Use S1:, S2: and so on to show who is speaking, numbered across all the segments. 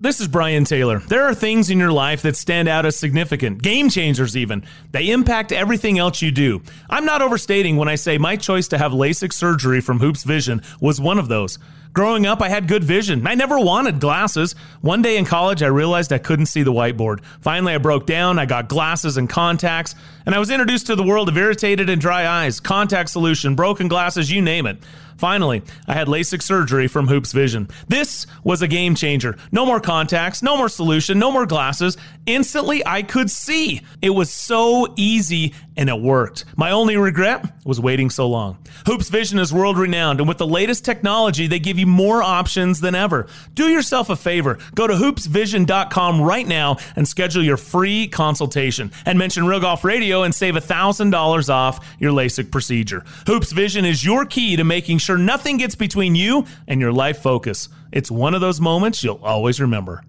S1: This is Brian Taylor. There are things in your life that stand out as significant, game changers even. They impact everything else you do. I'm not overstating when I say my choice to have LASIK surgery from Hoops Vision was one of those. Growing up, I had good vision. I never wanted glasses. One day in college, I realized I couldn't see the whiteboard. Finally, I broke down. I got glasses and contacts, and I was introduced to the world of irritated and dry eyes, contact solution, broken glasses, you name it. Finally, I had LASIK surgery from Hoops Vision. This was a game changer. No more contacts, no more solution, no more glasses. Instantly, I could see. It was so easy and it worked. My only regret was waiting so long. Hoops Vision is world renowned, and with the latest technology, they give you more options than ever. Do yourself a favor. Go to hoopsvision.com right now and schedule your free consultation. And mention Real Golf Radio and save $1,000 off your LASIK procedure. Hoops Vision is your key to making sure nothing gets between you and your life focus. It's one of those moments you'll always remember.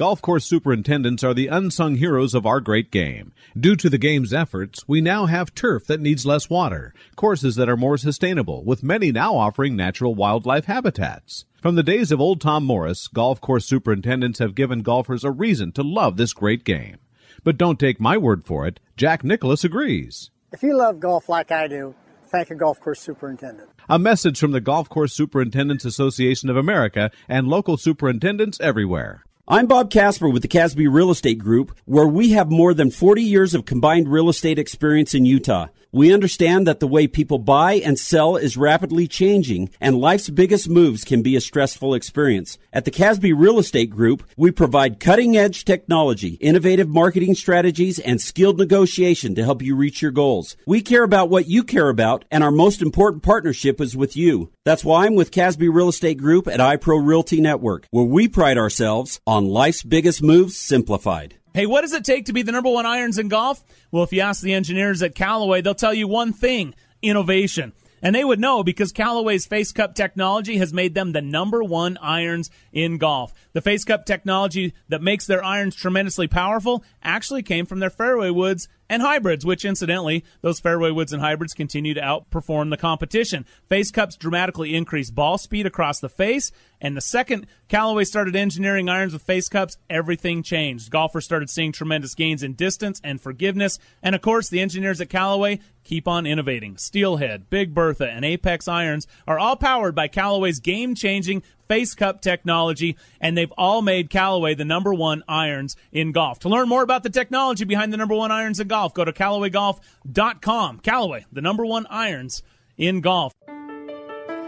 S2: Golf course superintendents are the unsung heroes of our great game. Due to the game's efforts, we now have turf that needs less water, courses that are more sustainable, with many now offering natural wildlife habitats. From the days of old Tom Morris, golf course superintendents have given golfers a reason to love this great game. But don't take my word for it, Jack Nicklaus agrees.
S3: If you love golf like I do, thank a golf course superintendent.
S2: A message from the Golf Course Superintendents Association of America and local superintendents everywhere.
S4: I'm Bob Casper with the Casby Real Estate Group, where we have more than 40 years of combined real estate experience in Utah. We understand that the way people buy and sell is rapidly changing, and life's biggest moves can be a stressful experience. At the Casby Real Estate Group, we provide cutting edge technology, innovative marketing strategies, and skilled negotiation to help you reach your goals. We care about what you care about, and our most important partnership is with you. That's why I'm with Casby Real Estate Group at iPro Realty Network, where we pride ourselves on life's biggest moves simplified.
S1: Hey, what does it take to be the number one irons in golf? Well, if you ask the engineers at Callaway, they'll tell you one thing innovation. And they would know because Callaway's Face Cup technology has made them the number one irons in golf. The Face Cup technology that makes their irons tremendously powerful actually came from their fairway woods and hybrids, which incidentally, those fairway woods and hybrids continue to outperform the competition. Face cups dramatically increase ball speed across the face, and the second Callaway started engineering irons with face cups, everything changed. Golfers started seeing tremendous gains in distance and forgiveness, and of course, the engineers at Callaway keep on innovating. Steelhead, Big Bertha, and Apex irons are all powered by Callaway's game-changing Face Cup technology, and they've all made Callaway the number one irons in golf. To learn more about the technology behind the number one irons in golf, go to CallawayGolf.com. Callaway, the number one irons in golf.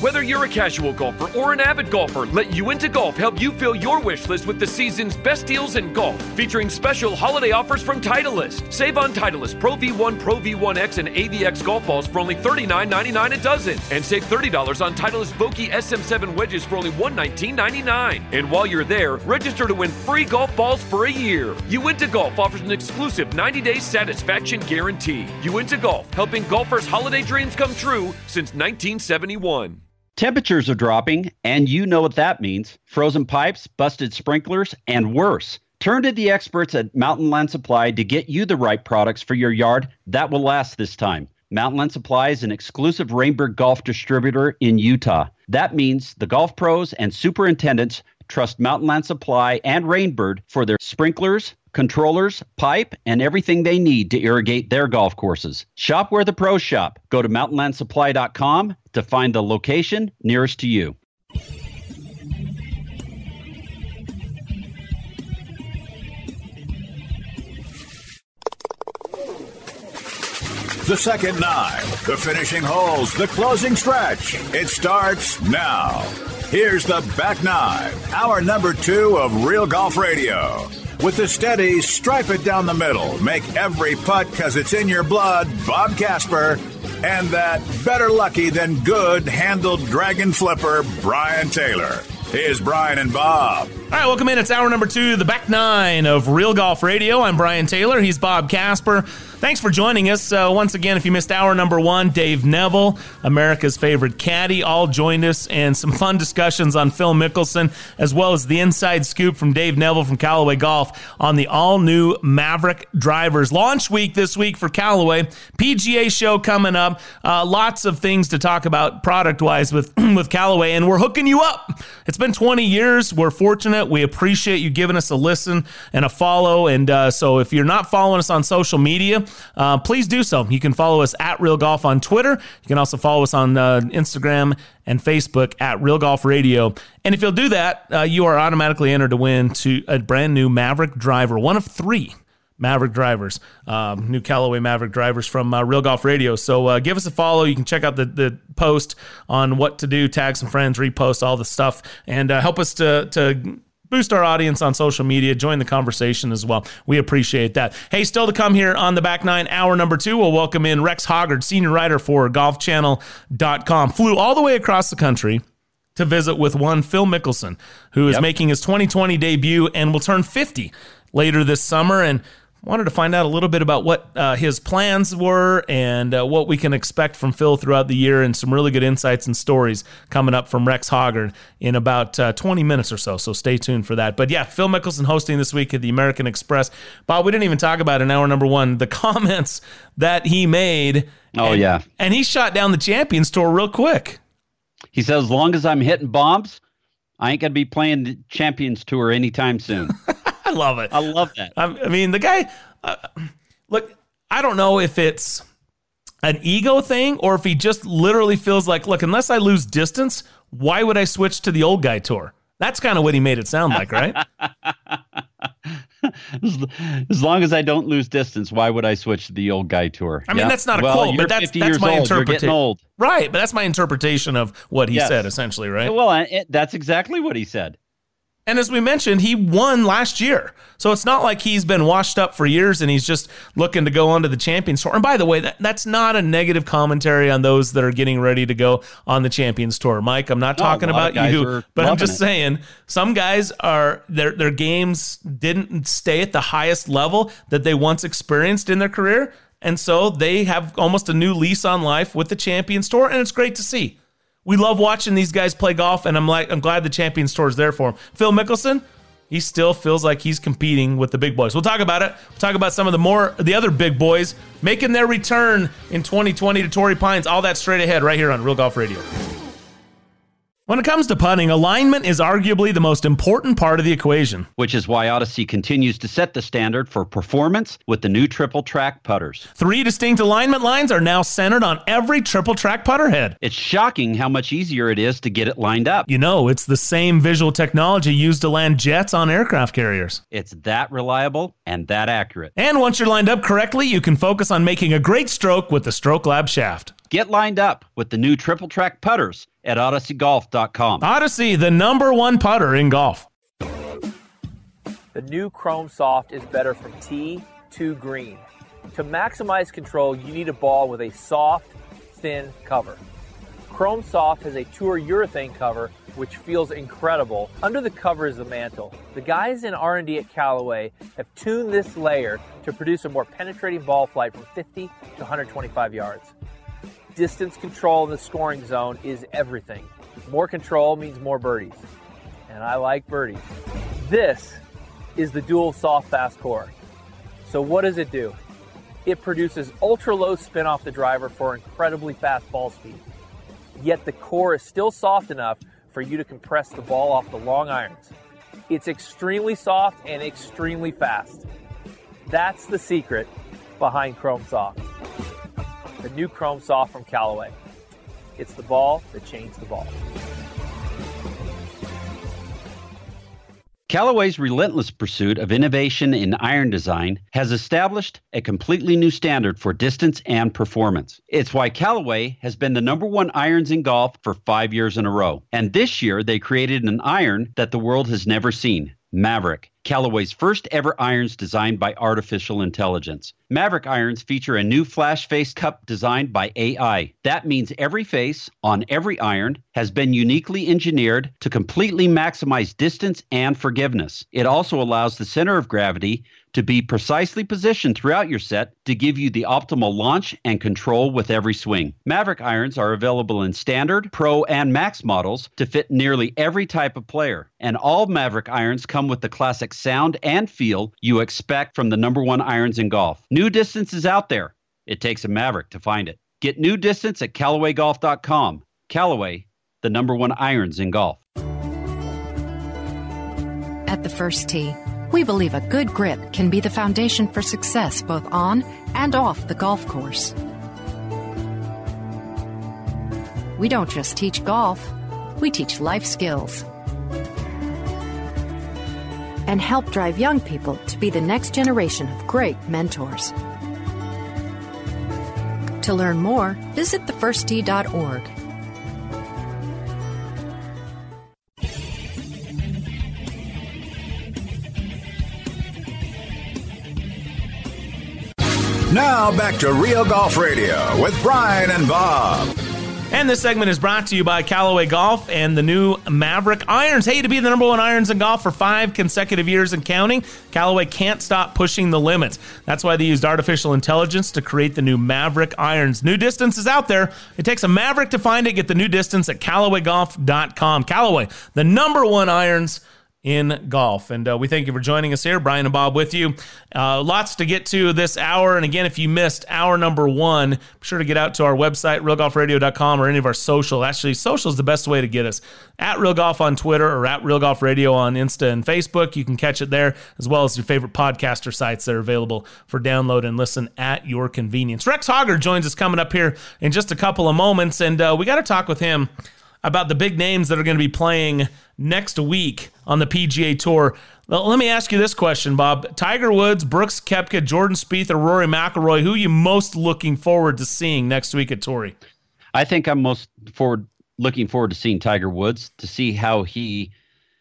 S5: Whether you're a casual golfer or an avid golfer, let Uinta Golf help you fill your wish list with the season's best deals in golf, featuring special holiday offers from Titleist. Save on Titleist Pro V1, Pro V1X, and AVX golf balls for only $39.99 a dozen, and save $30 on Titleist Vokey SM7 wedges for only $119.99. And while you're there, register to win free golf balls for a year. Uinta Golf offers an exclusive 90-day satisfaction guarantee. Uinta Golf, helping golfers' holiday dreams come true since 1971.
S6: Temperatures are dropping, and you know what that means frozen pipes, busted sprinklers, and worse. Turn to the experts at Mountain Land Supply to get you the right products for your yard that will last this time. Mountain Land Supply is an exclusive Rainbird golf distributor in Utah. That means the golf pros and superintendents trust Mountain Land Supply and Rainbird for their sprinklers, controllers, pipe, and everything they need to irrigate their golf courses. Shop where the pros shop. Go to mountainlandsupply.com to find the location nearest to you.
S7: The second nine, the finishing holes, the closing stretch. It starts now. Here's the back nine, our number two of Real Golf Radio. With the steady, stripe it down the middle, make every putt because it's in your blood, Bob Casper, and that better lucky than good handled dragon flipper, Brian Taylor. Here's Brian and Bob.
S1: All right, welcome in. It's hour number two, the back nine of Real Golf Radio. I'm Brian Taylor. He's Bob Casper. Thanks for joining us. Uh, once again, if you missed hour number one, Dave Neville, America's favorite caddy, all joined us and some fun discussions on Phil Mickelson, as well as the inside scoop from Dave Neville from Callaway Golf on the all new Maverick drivers. Launch week this week for Callaway. PGA show coming up. Uh, lots of things to talk about product wise with, with Callaway, and we're hooking you up. It's been 20 years. We're fortunate. We appreciate you giving us a listen and a follow. And uh, so if you're not following us on social media, uh, please do so. You can follow us at Real Golf on Twitter. You can also follow us on uh, Instagram and Facebook at Real Golf Radio. And if you'll do that, uh, you are automatically entered to win to a brand new Maverick driver, one of three. Maverick drivers, um, new Callaway Maverick drivers from uh, Real Golf Radio. So uh, give us a follow. You can check out the, the post on what to do, tag some friends, repost all the stuff, and uh, help us to to boost our audience on social media, join the conversation as well. We appreciate that. Hey, still to come here on the back nine, hour number two, we'll welcome in Rex Hoggard, senior writer for golfchannel.com. Flew all the way across the country to visit with one Phil Mickelson, who is
S6: Yep.
S1: making his 2020 debut and will turn 50 later this summer. And wanted to find out a little bit about what uh, his plans were and uh, what we can expect from Phil throughout the year, and some really good insights and stories coming up from Rex Hoggard in about uh, 20 minutes or so. So stay tuned for that. But yeah, Phil Mickelson hosting this week at the American Express. Bob, we didn't even talk about in hour number one the comments that he made.
S6: Oh,
S1: And-
S6: yeah.
S1: and he shot down the Champions Tour real quick.
S6: He said, as long as I'm hitting bombs, I ain't going to be playing the Champions Tour anytime soon.
S1: I love it.
S6: I love that.
S1: I, I mean, the guy. Uh, look, I don't know if it's an ego thing or if he just literally feels like, look, unless I lose distance, why would I switch to the old guy tour? That's kind of what he made it sound like, right?
S6: as, long as I don't lose distance, why would I switch to the old guy tour?
S1: I mean,
S6: Yeah.
S1: that's not a
S6: well,
S1: quote, but that's that's my interpretation. Right, but that's my interpretation of what he
S6: Yes.
S1: said, essentially, right?
S6: Well, it, that's exactly what he said.
S1: And as we mentioned, he won last year. So it's not like he's been washed up for years and he's just looking to go onto the Champions Tour. And by the way, that, that's not a negative commentary on those that are getting ready to go on the Champions Tour. Mike, I'm not
S6: No,
S1: talking about you, but I'm just
S6: it.
S1: saying some guys are their their games didn't stay at the highest level that they once experienced in their career. And so they have almost a new lease on life with the Champions Tour, and it's great to see. We love watching these guys play golf, and I'm like, I'm glad the Champions Tour is there for him. Phil Mickelson, he still feels like he's competing with the big boys. We'll talk about it. We'll talk about some of the more the other big boys making their return in 2020 to Torrey Pines. All that straight ahead, right here on Real Golf Radio. When it comes to putting, alignment is arguably the most important part of the equation.
S6: Which is why Odyssey continues to set the standard for performance with the new triple track putters.
S1: Three distinct alignment lines are now centered on every triple track putter head.
S6: It's shocking how much easier it is to get it lined up.
S1: You know, it's the same visual technology used to land jets on aircraft carriers.
S6: It's that reliable and that accurate.
S1: And once you're lined up correctly, you can focus on making a great stroke with the Stroke Lab shaft.
S6: Get lined up with the new triple track putters at odysseygolf.com.
S1: Odyssey, the number one putter in golf.
S8: The new Chrome Soft is better from tee to green. To maximize control, you need a ball with a soft, thin cover. Chrome Soft has a tour urethane cover which feels incredible. Under the cover is the mantle. The guys in R&D at Callaway have tuned this layer to produce a more penetrating ball flight from 50 to 125 yards. Distance control in the scoring zone is everything. More control means more birdies. And I like birdies. This is the dual soft fast core. So what does it do? It produces ultra low spin off the driver for incredibly fast ball speed. Yet the core is still soft enough for you to compress the ball off the long irons. It's extremely soft and extremely fast. That's the secret behind Chrome Soft. The new Chrome Soft from Callaway. It's the ball that changed the ball.
S6: Callaway's relentless pursuit of innovation in iron design has established a completely new standard for distance and performance. It's why Callaway has been the number one irons in golf for five years in a row. And this year, they created an iron that the world has never seen Maverick. Callaway's first ever irons designed by artificial intelligence. Maverick irons feature a new flash face cup designed by AI. That means every face on every iron has been uniquely engineered to completely maximize distance and forgiveness. It also allows the center of gravity to be precisely positioned throughout your set to give you the optimal launch and control with every swing. Maverick irons are available in standard, pro, and max models to fit nearly every type of player. And all Maverick irons come with the classic sound and feel you expect from the number one irons in golf. New distance is out there. It takes a Maverick to find it. Get new distance at CallawayGolf.com. Callaway, the number one irons in golf.
S9: At the first tee, we believe a good grip can be the foundation for success both on and off the golf course. We don't just teach golf, we teach life skills. And help drive young people to be the next generation of great mentors. To learn more, visit thefirsttee.org.
S7: Now back to Real Golf Radio with Brian and Bob.
S1: And this segment is brought to you by Callaway Golf and the new Maverick irons. Hey, to be the number one irons in golf for five consecutive years and counting, Callaway can't stop pushing the limits. That's why they used artificial intelligence to create the new Maverick irons. New distance is out there. It takes a Maverick to find it. Get the new distance at CallawayGolf.com. Callaway, the number one irons in golf. And uh, we thank you for joining us here. Brian and Bob with you. Uh, lots to get to this hour. And again, if you missed hour number one, be sure to get out to our website, realgolfradio.com, or any of our social. Actually, social is the best way to get us. At Real Golf on Twitter or at Real Golf Radio on Insta and Facebook. You can catch it there, as well as your favorite podcaster sites that are available for download and listen at your convenience. Rex Hoggard joins us coming up here in just a couple of moments. And uh, we got to talk with him about the big names that are going to be playing next week on the PGA Tour. Well, let me ask you this question, Bob. Tiger Woods, Brooks Koepka, Jordan Spieth, or Rory McIlroy, who are you most looking forward to seeing next week at Torrey?
S6: I think I'm most forward looking forward to seeing Tiger Woods to see how he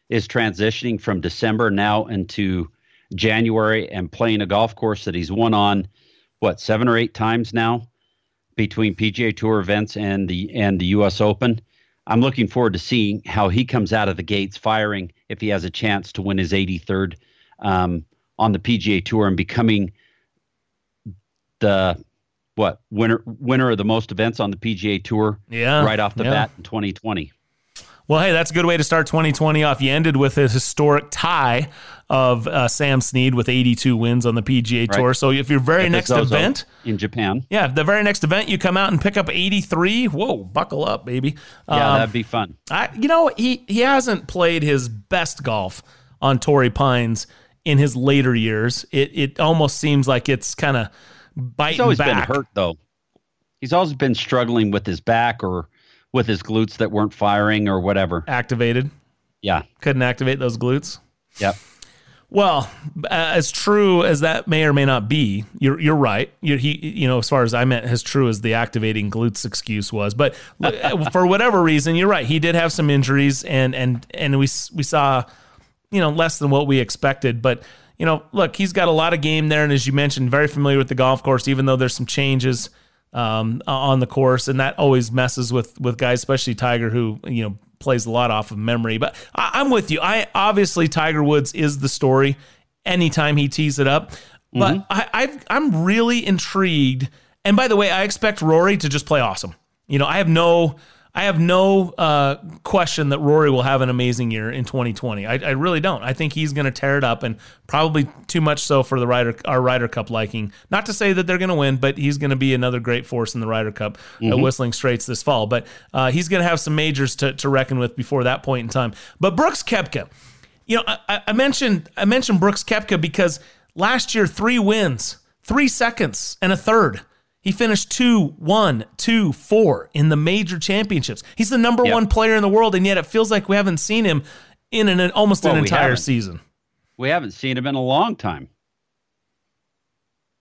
S6: is transitioning from December now into January and playing a golf course that he's won on what seven or eight times now between PGA Tour events and the and the U.S. Open. I'm looking forward to seeing how he comes out of the gates firing if he has a chance to win his 83rd um, on the PGA Tour and becoming the what winner winner of the most events on the PGA Tour.
S1: Yeah,
S6: right off the
S1: yeah.
S6: bat in 2020.
S1: Well, hey, that's a good way to start 2020 off. You ended with a historic tie of uh, Sam Snead with 82 wins on the PGA Tour.
S6: Right.
S1: So if your very
S6: the
S1: next event,
S6: in Japan,
S1: yeah, the very next event you come out and pick up 83, whoa, buckle up, baby.
S6: yeah,
S1: Um,
S6: that'd be fun.
S1: I, you know, he he hasn't played his best golf on Torrey Pines in his later years. It it almost seems like it's kind of biting
S6: He's always
S1: back.
S6: been hurt though. He's always been struggling with his back or with his glutes that weren't firing or whatever.
S1: Activated,
S6: Yeah.
S1: couldn't activate those glutes.
S6: Yep.
S1: Well, as true as that may or may not be, you're you're right. You're, he, you know, as far as I meant, as true as the activating glutes excuse was, but for whatever reason, you're right. He did have some injuries, and and and we we saw, you know, less than what we expected. But you know, look, he's got a lot of game there, and as you mentioned, very familiar with the golf course. Even though there's some changes um, on the course, and that always messes with with guys, especially Tiger, who you know plays a lot off of memory. But I, am with you. I obviously Tiger Woods is the story. Anytime he tees it up, but mm-hmm. I, I've, I'm really intrigued. And by the way, I expect Rory to just play awesome. You know, I have no I have no uh, question that Rory will have an amazing year in 2020. I, I really don't. I think he's going to tear it up, and probably too much so for the Ryder our Ryder Cup liking. Not to say that they're going to win, but he's going to be another great force in the Ryder Cup mm-hmm. at Whistling Straits this fall. But uh, he's going to have some majors to, to reckon with before that point in time. But Brooks Koepka, you know, I, I mentioned I mentioned Brooks Koepka because last year three wins, three seconds, and a third. He finished two, one, two, four in the major championships. He's the number yep. one player in the world, and yet it feels like we haven't seen him in an almost well, an entire season.
S6: We haven't seen him in a long time.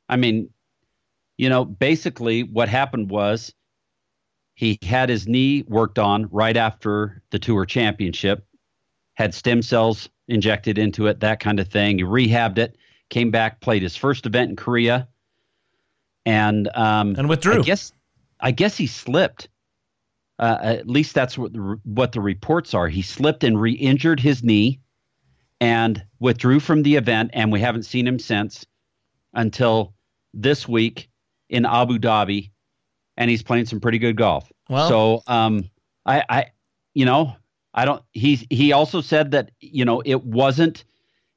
S6: I mean, you know, basically what happened was he had his knee worked on right after the tour championship, had stem cells injected into it, that kind of thing. He rehabbed it, came back, played his first event in Korea and um,
S1: and withdrew.
S6: I guess I guess he slipped. Uh, at least that's what the, what the reports are. He slipped and re-injured his knee, and withdrew from the event. And we haven't seen him since until this week in Abu Dhabi, and he's playing some pretty good golf. Well, so um, I, I, you know, I don't. He he also said that you know it wasn't.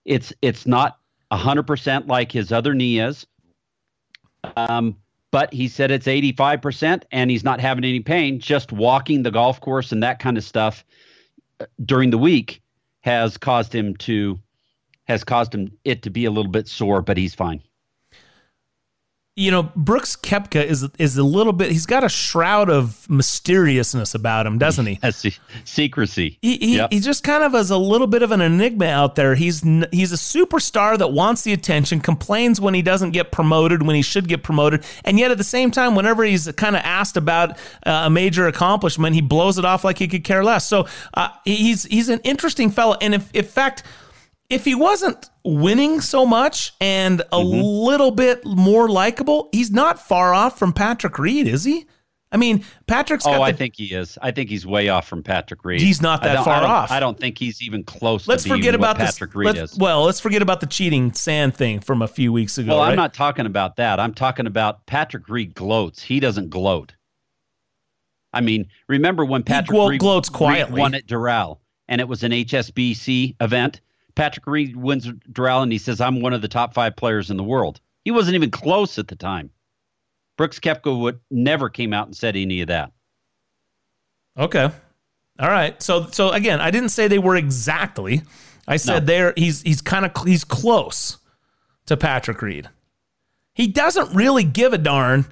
S6: It's it's not hundred percent like his other knee is. Um, but he said it's 85% and he's not having any pain. Just walking the golf course and that kind of stuff uh, during the week has caused him to has caused him it to be a little bit sore, but he's fine
S1: you know, Brooks Koepka is is a little bit. He's got a shroud of mysteriousness about him, doesn't he?
S6: Yes, secrecy.
S1: He he, yep. he just kind of is a little bit of an enigma out there. He's he's a superstar that wants the attention, complains when he doesn't get promoted when he should get promoted, and yet at the same time, whenever he's kind of asked about uh, a major accomplishment, he blows it off like he could care less. So uh, he's he's an interesting fellow, and if in fact if he wasn't winning so much and a mm-hmm. little bit more likable, he's not far off from Patrick Reed, is he? I mean, Patrick's.
S6: oh,
S1: the,
S6: I think he is. I think he's way off from Patrick Reed.
S1: He's not that far
S6: I
S1: off.
S6: I don't think he's even close.
S1: Let's forget about
S6: Patrick
S1: this,
S6: Reed is.
S1: Well, let's forget about the cheating sand thing from a few weeks ago.
S6: Well,
S1: right?
S6: I'm not talking about that. I'm talking about Patrick Reed gloats. He doesn't gloat. I mean, remember when Patrick
S1: he
S6: Reed,
S1: gloats quietly.
S6: Reed won at Doral, and it was an HSBC event Patrick Reed wins Doral and he says, I'm one of the top five players in the world. He wasn't even close at the time. Brooks Koepka would never came out and said any of that.
S1: Okay. All right. So so again, I didn't say they were exactly. I said no. there he's he's kind of he's close to Patrick Reed. He doesn't really give a darn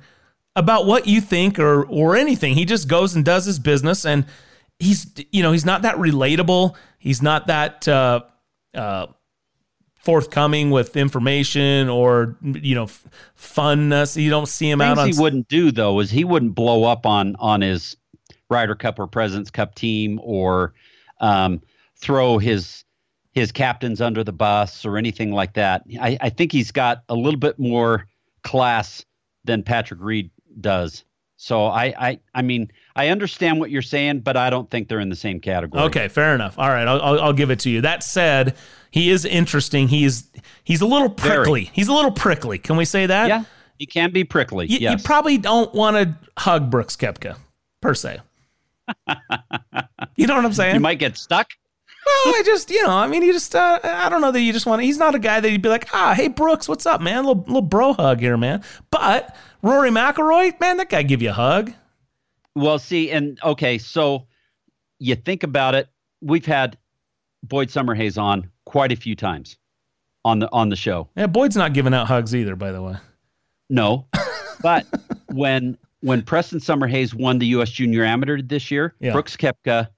S1: about what you think or or anything. He just goes and does his business and he's you know, he's not that relatable. He's not that uh uh, forthcoming with information or you know funness. You don't see him
S6: Things
S1: out on.
S6: He wouldn't do though is he wouldn't blow up on on his Ryder Cup or Presidents Cup team or um, throw his his captains under the bus or anything like that. I, I think he's got a little bit more class than Patrick Reed does. So I, I, I mean, I understand what you're saying, but I don't think they're in the same category.
S1: Okay, fair enough. All right, I'll, I'll, I'll give it to you. That said, he is interesting. He's he's a little prickly. Very. He's a little prickly. Can we say that?
S6: Yeah, he can be prickly.
S1: You,
S6: yes.
S1: you probably don't want to hug Brooks Koepka per se. you know what I'm saying?
S6: You might get stuck.
S1: Well, I just, you know, I mean, you just, uh, I don't know that you just want to, he's not a guy that you'd be like, ah, hey, Brooks, what's up, man? Little, little bro hug here, man. But Rory McIlroy, man, that guy give you a hug.
S6: Well, see, and okay, so you think about it. We've had Boyd Summerhays on quite a few times on the on the show.
S1: Yeah, Boyd's not giving out hugs either, by the way.
S6: No, but when when Preston Summerhays won the U.S. Junior Amateur this year, yeah. Brooks Koepka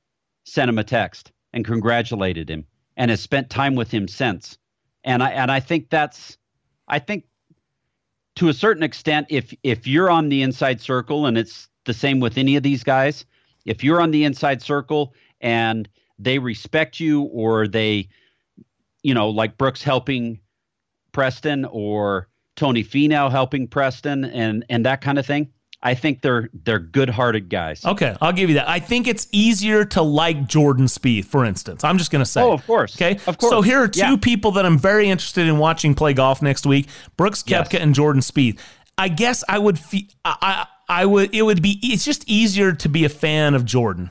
S6: sent him a text and congratulated him, and has spent time with him since and I and I think that's I think to a certain extent if if you're on the inside circle and it's the same with any of these guys, if you're on the inside circle and they respect you or they you know like Brooks helping Preston or Tony Finau helping Preston and and that kind of thing. I think they're they're good-hearted guys.
S1: Okay, I'll give you that. I think it's easier to like Jordan Spieth, for instance. I'm just going to say.
S6: Oh, of course.
S1: Okay,
S6: of course.
S1: So here are two
S6: yeah.
S1: people that I'm very interested in watching play golf next week: Brooks Koepka
S6: Yes.
S1: and Jordan Spieth. I guess I would. Fe- I, I I would. It would be. It's just easier to be a fan of Jordan.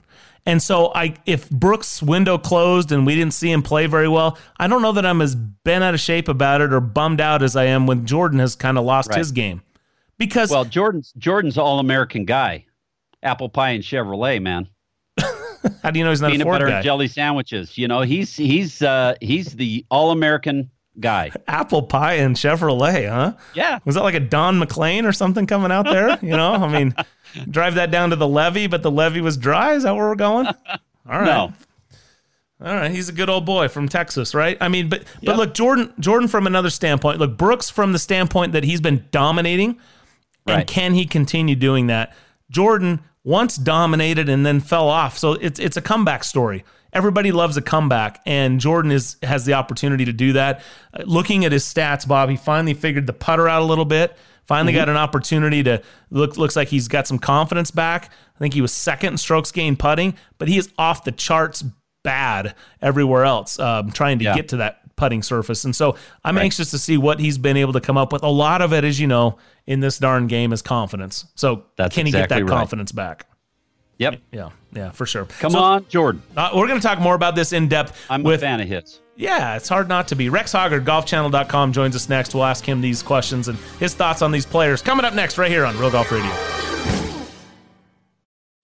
S1: And so I if Brooks' window closed and we didn't see him play very well, I don't know that I'm as bent out of shape about it or bummed out as I am when Jordan has kind of lost
S6: Right.
S1: his game. Because
S6: Well, Jordan's Jordan's all-American guy. Apple pie and Chevrolet, man.
S1: how do you know he's not
S6: Peanut
S1: a Ford
S6: butter
S1: guy?
S6: and jelly sandwiches. You know, he's he's uh he's the all-American guy.
S1: Apple pie and Chevrolet, huh?
S6: Yeah.
S1: Was that like a Don McLean or something coming out there? You know, I mean, drive that down to the levee, but the levee was dry. Is that where we're going? All right.
S6: No.
S1: All right, he's a good old boy from Texas, right? I mean, but but look, Jordan, Jordan from another standpoint. Look, Brooks from the standpoint that he's been dominating, and can he continue doing that? Jordan once dominated and then fell off, so it's it's a comeback story. Everybody loves a comeback, and Jordan is has the opportunity to do that. Uh, looking at his stats, Bob, he finally figured the putter out a little bit. Finally got an opportunity to look. Looks like he's got some confidence back. I think he was second in strokes gained putting, but he is off the charts bad everywhere else, um, trying to
S6: Yeah.
S1: get to that putting surface. And so I'm anxious to see what he's been able to come up with. A lot of it, as you know, in this darn game is confidence. So
S6: That's
S1: can he get that
S6: right.
S1: confidence back?
S6: Yep.
S1: Yeah, yeah, for sure.
S6: Come
S1: So,
S6: on, Jordan.
S1: uh, we're going to talk more about this in depth
S6: I'm
S1: with
S6: a fan of his.
S1: yeah, it's hard not to be. Rex Hoggard, golfchannel.com, joins us next. We'll ask him these questions and his thoughts on these players. Coming up next, right here on Real Golf Radio.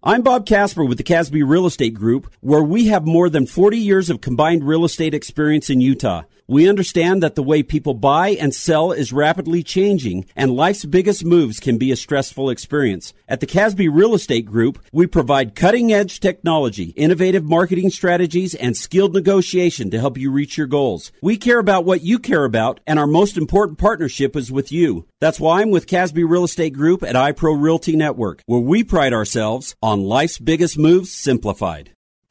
S4: I'm Bob Casper with the Casby Real Estate Group, where we have more than 40 years of combined real estate experience in Utah. We understand that the way people buy and sell is rapidly changing, and life's biggest moves can be a stressful experience. At the Casby Real Estate Group, we provide cutting edge technology, innovative marketing strategies, and skilled negotiation to help you reach your goals. We care about what you care about, and our most important partnership is with you. That's why I'm with Casby Real Estate Group at iPro Realty Network, where we pride ourselves on life's biggest moves simplified.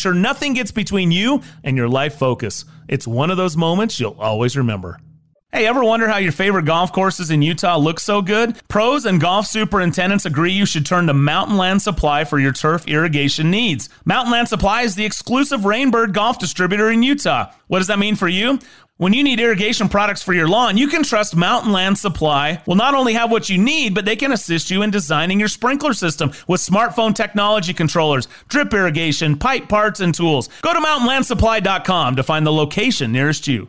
S1: sure nothing gets between you and your life focus. It's one of those moments you'll always remember. Hey, ever wonder how your favorite golf courses in Utah look so good? Pros and golf superintendents agree you should turn to Mountain Land Supply for your turf irrigation needs. Mountain Land Supply is the exclusive Rainbird golf distributor in Utah. What does that mean for you? When you need irrigation products for your lawn, you can trust Mountain Land Supply will not only have what you need, but they can assist you in designing your sprinkler system with smartphone technology controllers, drip irrigation, pipe parts, and tools. Go to mountainlandsupply.com to find the location nearest you.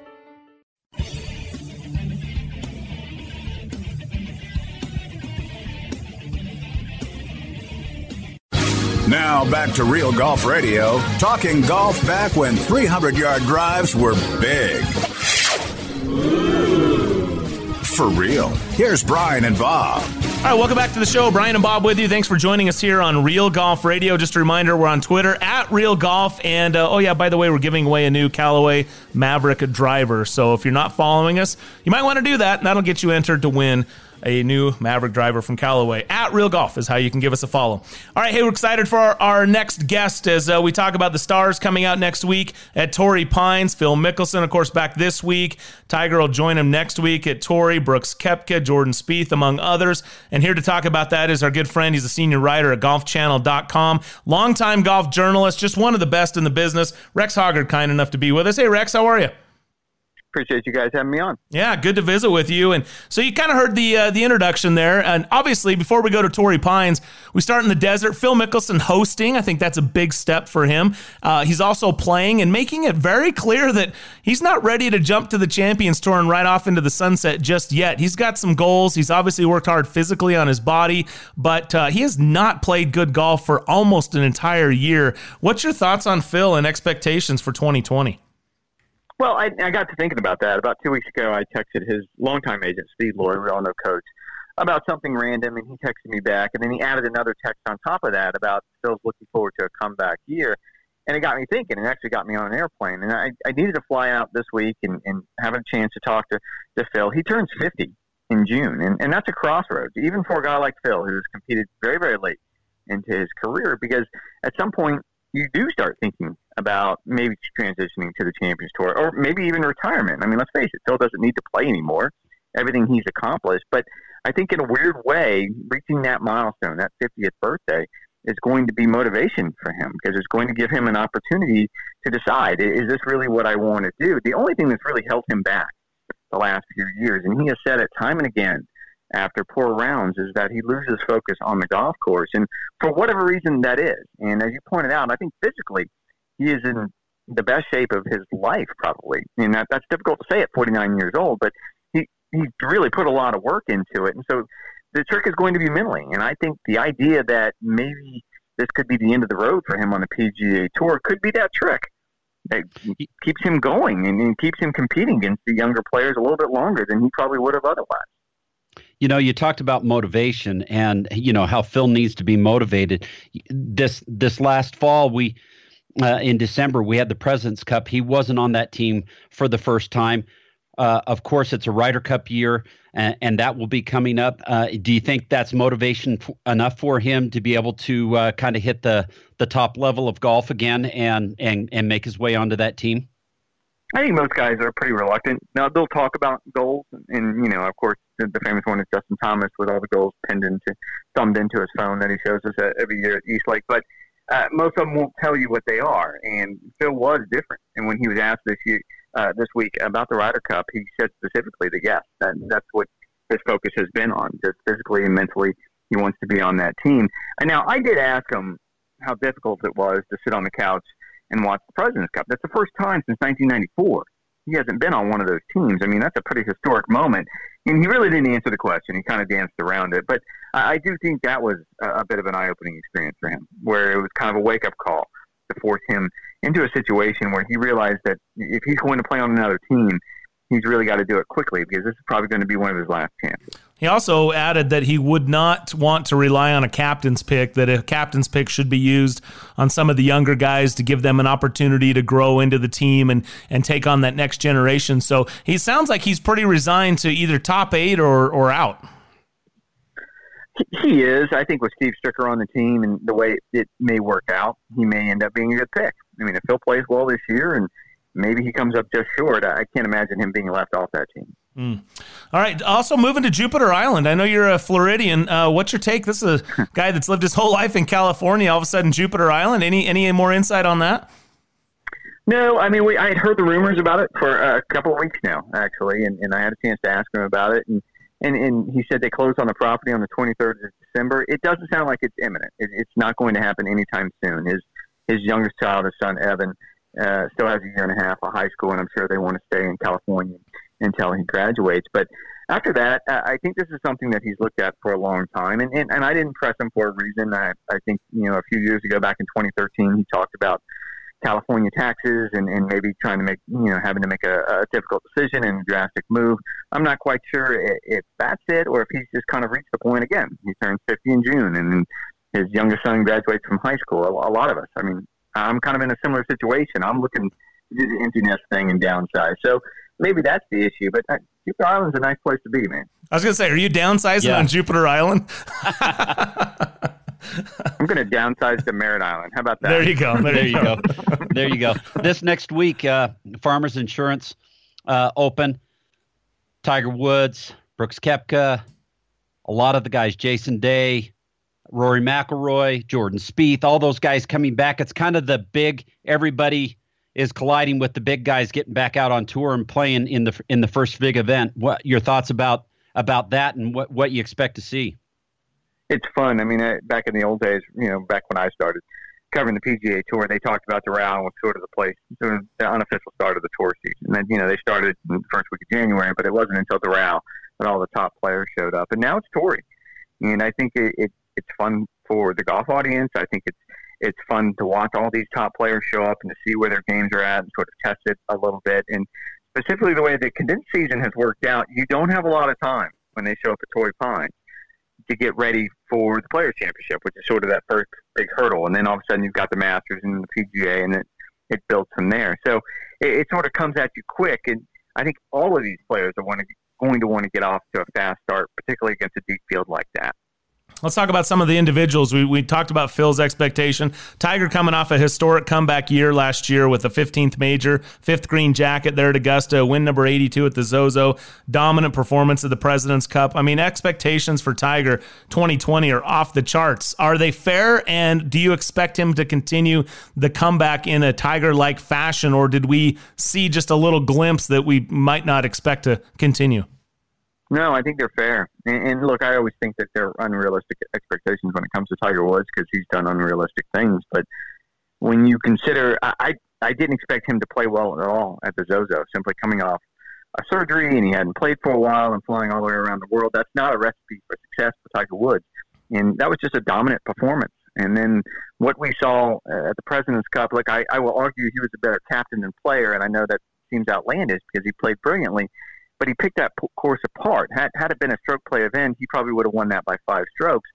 S7: Now back to Real Golf Radio, talking golf back when 300 yard drives were big. For real. Here's Brian and Bob.
S1: All right, welcome back to the show. Brian and Bob with you. Thanks for joining us here on Real Golf Radio. Just a reminder, we're on Twitter at Real Golf. And uh, oh, yeah, by the way, we're giving away a new Callaway Maverick driver. So if you're not following us, you might want to do that. And That'll get you entered to win a new Maverick driver from Callaway. At Real Golf is how you can give us a follow. All right, hey, we're excited for our, our next guest as uh, we talk about the stars coming out next week at Torrey Pines. Phil Mickelson, of course, back this week. Tiger will join him next week at Torrey. Brooks Koepka, Jordan Spieth, among others. And here to talk about that is our good friend. He's a senior writer at golfchannel.com, longtime golf journalist, just one of the best in the business. Rex Hoggard, kind enough to be with us. Hey, Rex, how are you?
S10: Appreciate you guys having me on.
S1: Yeah, good to visit with you. And so you kind of heard the uh, the introduction there. And obviously, before we go to Torrey Pines, we start in the desert. Phil Mickelson hosting. I think that's a big step for him. Uh, he's also playing and making it very clear that he's not ready to jump to the Champions Tour and right off into the sunset just yet. He's got some goals. He's obviously worked hard physically on his body, but uh, he has not played good golf for almost an entire year. What's your thoughts on Phil and expectations for 2020?
S10: Well, I, I got to thinking about that. About two weeks ago, I texted his longtime agent, Steve Loy, we all know Coach, about something random, and he texted me back. And then he added another text on top of that about Phil's looking forward to a comeback year. And it got me thinking. It actually got me on an airplane. And I, I needed to fly out this week and, and have a chance to talk to, to Phil. He turns 50 in June, and, and that's a crossroads, even for a guy like Phil, who's competed very, very late into his career, because at some point, you do start thinking about maybe transitioning to the Champions Tour or maybe even retirement. I mean, let's face it, Phil doesn't need to play anymore. Everything he's accomplished, but I think in a weird way, reaching that milestone, that 50th birthday, is going to be motivation for him because it's going to give him an opportunity to decide: is this really what I want to do? The only thing that's really held him back the last few years, and he has said it time and again after poor rounds is that he loses focus on the golf course, and for whatever reason that is. And as you pointed out, I think physically he is in the best shape of his life, probably. I mean, that, that's difficult to say at 49 years old, but he he really put a lot of work into it, and so the trick is going to be mentally. And I think the idea that maybe this could be the end of the road for him on the PGA Tour could be that trick It keeps him going and, and keeps him competing against the younger players a little bit longer than he probably would have otherwise.
S6: You know, you talked about motivation and you know how Phil needs to be motivated. This this last fall, we uh, in December we had the Presidents Cup. He wasn't on that team for the first time. Uh, of course, it's a Ryder Cup year, and, and that will be coming up. Uh, do you think that's motivation f- enough for him to be able to uh, kind of hit the the top level of golf again and and and make his way onto that team?
S10: I think most guys are pretty reluctant. Now they'll talk about goals, and, you know, of course, the, the, famous one is Justin Thomas with all the goals pinned into, thumbed into his phone that he shows us every year at East Lake. But uh, most of them won't tell you what they are. And Phil was different. And when he was asked this year, uh, this week about the Ryder Cup, he said specifically that yes, that, that's what his focus has been on, just physically and mentally. He wants to be on that team. And now I did ask him how difficult it was to sit on the couch and watch the President's Cup. That's the first time since 1994 he hasn't been on one of those teams. I mean, that's a pretty historic moment. And he really didn't answer the question. He kind of danced around it. But I, I do think that was a, a bit of an eye opening experience for him, where it was kind of a wake up call to force him into a situation where he realized that if he's going to play on another team, he's really got to do it quickly because this is probably going to be one of his last chances.
S1: He also added that he would not want to rely on a captain's pick, that a captain's pick should be used on some of the younger guys to give them an opportunity to grow into the team and, and take on that next generation. So he sounds like he's pretty resigned to either top eight or, or out.
S10: He is. I think with Steve Stricker on the team and the way it may work out, he may end up being a good pick. I mean, if Phil plays well this year and maybe he comes up just short, I can't imagine him being left off that team.
S1: Mm. All right. Also, moving to Jupiter Island. I know you're a Floridian. Uh, what's your take? This is a guy that's lived his whole life in California. All of a sudden, Jupiter Island. Any any more insight on that?
S10: No, I mean, we, I had heard the rumors about it for a couple of weeks now, actually, and, and I had a chance to ask him about it, and, and and he said they closed on the property on the 23rd of December. It doesn't sound like it's imminent. It, it's not going to happen anytime soon. His his youngest child, his son Evan, uh, still has a year and a half of high school, and I'm sure they want to stay in California until he graduates. But after that, I think this is something that he's looked at for a long time, and, and, and I didn't press him for a reason. I, I think, you know, a few years ago, back in 2013, he talked about California taxes and, and maybe trying to make, you know, having to make a, a difficult decision and drastic move. I'm not quite sure if, if that's it or if he's just kind of reached the point again. He turns 50 in June, and his youngest son graduates from high school. A, a lot of us, I mean, I'm kind of in a similar situation. I'm looking to do the empty nest thing and downsize. So maybe that's the issue. But uh, Jupiter Island's a nice place to be, man.
S1: I was gonna say, are you downsizing yeah. on Jupiter Island?
S10: I'm going to downsize to Merritt Island. How about that?
S1: There you go.
S6: There, there you go. there you go. This next week, uh, Farmers Insurance uh, Open. Tiger Woods, Brooks Koepka, a lot of the guys, Jason Day, Rory McIlroy, Jordan Spieth, all those guys coming back. It's kind of the big everybody is colliding with the big guys getting back out on tour and playing in the in the first big event. What your thoughts about about that and what what you expect to see?
S10: It's fun. I mean, back in the old days, you know, back when I started covering the PGA Tour, they talked about Doral was sort of the place, sort of the unofficial start of the tour season. And then, you know, they started in the first week of January, but it wasn't until Doral that all the top players showed up. And now it's Torrey. And I think it, it it's fun for the golf audience. I think it's it's fun to watch all these top players show up and to see where their games are at and sort of test it a little bit. And specifically the way the condensed season has worked out, you don't have a lot of time when they show up at Torrey Pines to get ready for the Players Championship, which is sort of that first big hurdle. And then all of a sudden you've got the Masters and the PGA, and it it builds from there. So it, it sort of comes at you quick. And I think all of these players are want going to want to get off to a fast start, particularly against a deep field like that.
S1: Let's talk about some of the individuals. We, we talked about Phil's expectation. Tiger coming off a historic comeback year last year with a 15th major, fifth green jacket there at Augusta, win number 82 at the Zozo, dominant performance of the President's Cup. I mean, expectations for Tiger 2020 are off the charts. Are they fair? And do you expect him to continue the comeback in a Tiger like fashion, or did we see just a little glimpse that we might not expect to continue?
S10: No, I think they're fair. And, and, look, I always think that they're unrealistic expectations when it comes to Tiger Woods because he's done unrealistic things. But when you consider, I, I, I didn't expect him to play well at all at the Zozo, simply coming off a surgery and he hadn't played for a while and flying all the way around the world. That's not a recipe for success for Tiger Woods. And that was just a dominant performance. And then what we saw uh, at the President's Cup, like I, I will argue he was a better captain than player, and I know that seems outlandish because he played brilliantly but he picked that course apart. Had had it been a stroke play event, he probably would have won that by five strokes.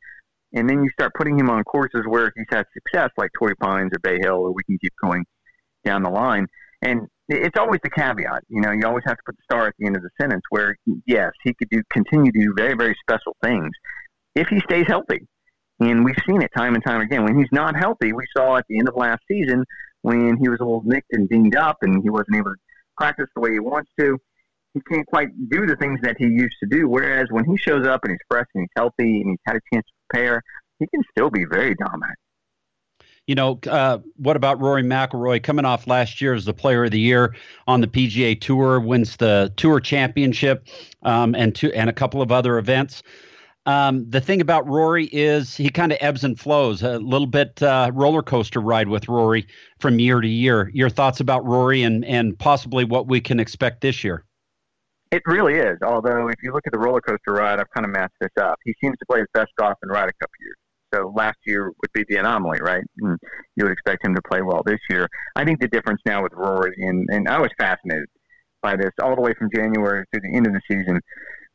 S10: And then you start putting him on courses where he's had success, like Torrey Pines or Bay Hill, or we can keep going down the line. And it's always the caveat, you know. You always have to put the star at the end of the sentence. Where yes, he could do continue to do very very special things if he stays healthy. And we've seen it time and time again. When he's not healthy, we saw at the end of last season when he was a little nicked and dinged up and he wasn't able to practice the way he wants to he can't quite do the things that he used to do. Whereas when he shows up and he's fresh and he's healthy and he's had a chance to prepare, he can still be very dominant.
S6: You know, uh, what about Rory McIlroy coming off last year as the Player of the Year on the PGA Tour, wins the Tour Championship, um, and two, and a couple of other events. Um, the thing about Rory is he kind of ebbs and flows, a little bit uh, roller coaster ride with Rory from year to year. Your thoughts about Rory and and possibly what we can expect this year?
S10: It really is. Although, if you look at the roller coaster ride, I've kind of matched this up. He seems to play his best golf in Ryder Cup years. So last year would be the anomaly, right? And you would expect him to play well this year. I think the difference now with Rory, and, and I was fascinated by this all the way from January to the end of the season.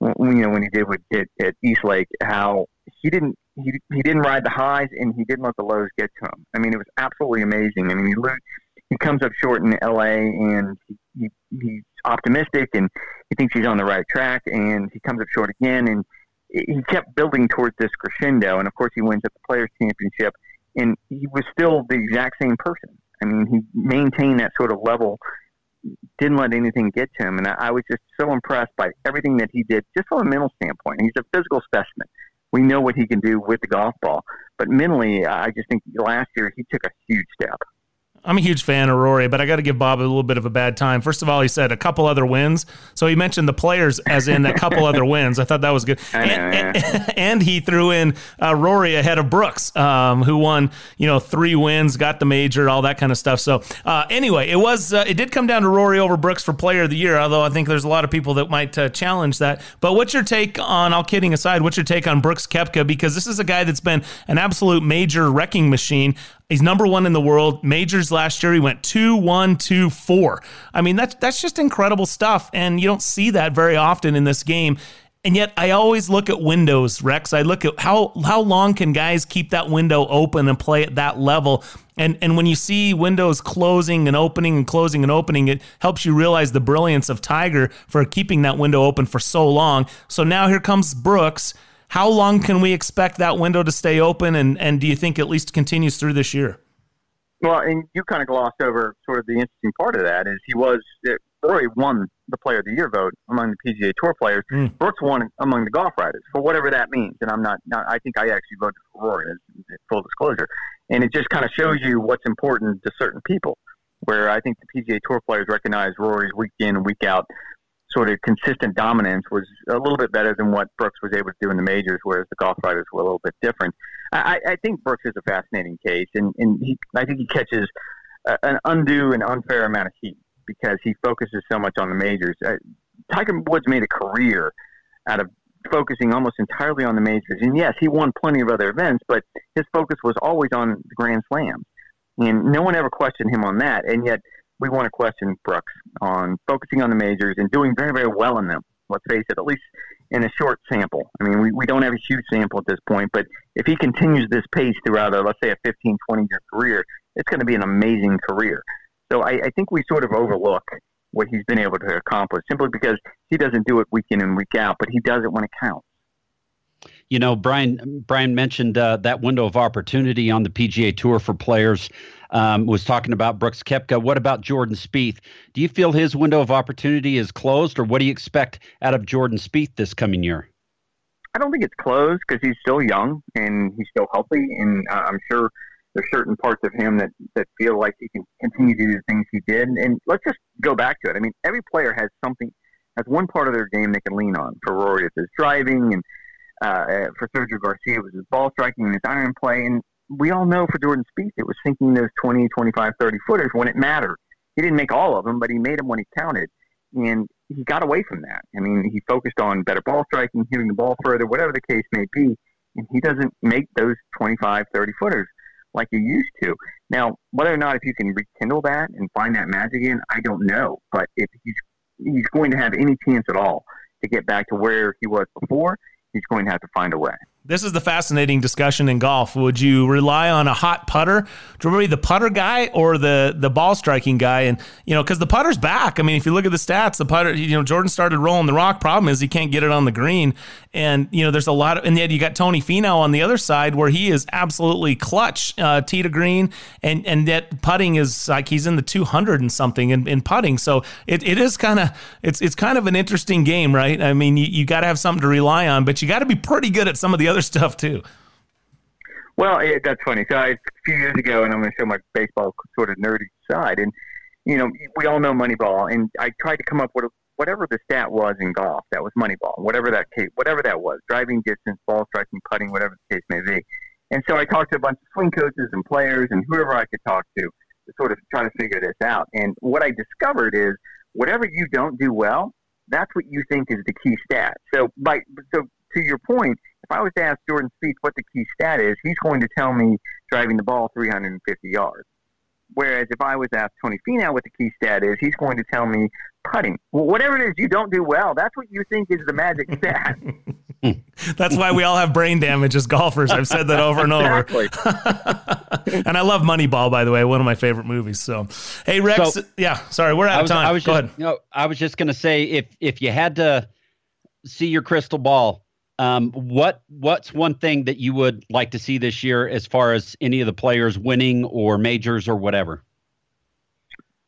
S10: You know when he did with at, at East Lake, how he didn't he, he didn't ride the highs and he didn't let the lows get to him. I mean, it was absolutely amazing. I mean, he he comes up short in L.A. and he, he, he's optimistic and he thinks he's on the right track, and he comes up short again, and he kept building towards this crescendo, and of course he wins at the Players Championship, and he was still the exact same person. I mean, he maintained that sort of level, didn't let anything get to him, and I, I was just so impressed by everything that he did, just from a mental standpoint. He's a physical specimen. We know what he can do with the golf ball, but mentally, I just think last year he took a huge step.
S1: I'm a huge fan of Rory, but I got to give Bob a little bit of a bad time. First of all, he said a couple other wins. So he mentioned the players as in a couple other wins. I thought that was good.
S10: Know,
S1: and,
S10: yeah.
S1: and, and he threw in uh, Rory ahead of Brooks, um, who won, you know, three wins, got the major, all that kind of stuff. So uh, anyway, it was uh, it did come down to Rory over Brooks for Player of the Year. Although I think there's a lot of people that might uh, challenge that. But what's your take on? All kidding aside, what's your take on Brooks Koepka? Because this is a guy that's been an absolute major wrecking machine. He's number one in the world. Majors last year, he went two, one, two, four. I mean, that's that's just incredible stuff, and you don't see that very often in this game. And yet, I always look at windows, Rex. I look at how how long can guys keep that window open and play at that level. And and when you see windows closing and opening and closing and opening, it helps you realize the brilliance of Tiger for keeping that window open for so long. So now here comes Brooks. How long can we expect that window to stay open? And, and do you think at least continues through this year?
S10: Well, and you kind of glossed over sort of the interesting part of that is he was Rory won the Player of the Year vote among the PGA Tour players.
S1: Mm.
S10: Brooks won among the golf writers for whatever that means. And I'm not, not I think I actually voted for Rory. As full disclosure, and it just kind of shows you what's important to certain people. Where I think the PGA Tour players recognize Rory's week in and week out sort of consistent dominance was a little bit better than what Brooks was able to do in the majors, whereas the golf writers were a little bit different. I, I think Brooks is a fascinating case, and, and he, I think he catches an undue and unfair amount of heat because he focuses so much on the majors. Uh, Tiger Woods made a career out of focusing almost entirely on the majors, and yes, he won plenty of other events, but his focus was always on the Grand Slams, and no one ever questioned him on that, and yet we want to question Brooks on focusing on the majors and doing very, very well in them. Let's face it, at least in a short sample. I mean, we, we don't have a huge sample at this point, but if he continues this pace throughout, a, let's say, a 15, 20 year career, it's going to be an amazing career. So I, I think we sort of overlook what he's been able to accomplish simply because he doesn't do it week in and week out, but he does it when it counts.
S6: You know, Brian. Brian mentioned uh, that window of opportunity on the PGA Tour for players. Um, was talking about Brooks Koepka. What about Jordan Spieth? Do you feel his window of opportunity is closed, or what do you expect out of Jordan Spieth this coming year?
S10: I don't think it's closed because he's still young and he's still healthy, and uh, I'm sure there's certain parts of him that that feel like he can continue to do the things he did. And let's just go back to it. I mean, every player has something, has one part of their game they can lean on. For Rory, it's his driving, and uh, for Sergio Garcia, it was his ball striking and his iron play. And we all know for Jordan Spieth, it was sinking those 20, 25, 30 footers when it mattered. He didn't make all of them, but he made them when he counted. And he got away from that. I mean, he focused on better ball striking, hitting the ball further, whatever the case may be. And he doesn't make those 25, 30 footers like he used to. Now, whether or not if you can rekindle that and find that magic again, I don't know. But if he's he's going to have any chance at all to get back to where he was before, he's going to have to find a way.
S1: This is the fascinating discussion in golf. Would you rely on a hot putter? Do you remember the putter guy or the the ball striking guy? And you know, because the putter's back. I mean, if you look at the stats, the putter. You know, Jordan started rolling the rock. Problem is he can't get it on the green. And you know, there's a lot of. And yet you got Tony Finau on the other side where he is absolutely clutch, uh, tee to green, and and yet putting is like he's in the 200 and something in, in putting. So it, it is kind of it's it's kind of an interesting game, right? I mean, you, you got to have something to rely on, but you got to be pretty good at some of the other stuff too.
S10: Well, it, that's funny. So I, a few years ago, and I'm going to show my baseball sort of nerdy side, and you know, we all know Moneyball, and I tried to come up with whatever the stat was in golf. That was Moneyball, whatever that case, whatever that was, driving distance, ball striking, putting, whatever the case may be. And so I talked to a bunch of swing coaches and players and whoever I could talk to to sort of try to figure this out. And what I discovered is whatever you don't do well, that's what you think is the key stat. So by so to your point, if I was to ask Jordan Spieth what the key stat is, he's going to tell me driving the ball 350 yards. Whereas if I was asked Tony Finau what the key stat is, he's going to tell me putting. Well, whatever it is you don't do well, that's what you think is the magic stat.
S1: That's why we all have brain damage as golfers. I've said that over and over.
S10: Exactly.
S1: and I love Moneyball, by the way, one of my favorite movies. So, hey Rex,
S6: So-
S1: yeah, sorry, we're out
S6: I
S1: of time.
S6: I was
S1: Go
S6: just,
S1: ahead.
S6: You know, I was just going to say if if you had to see your crystal ball, um, what what's one thing that you would like to see this year as far as any of the players winning or majors or whatever?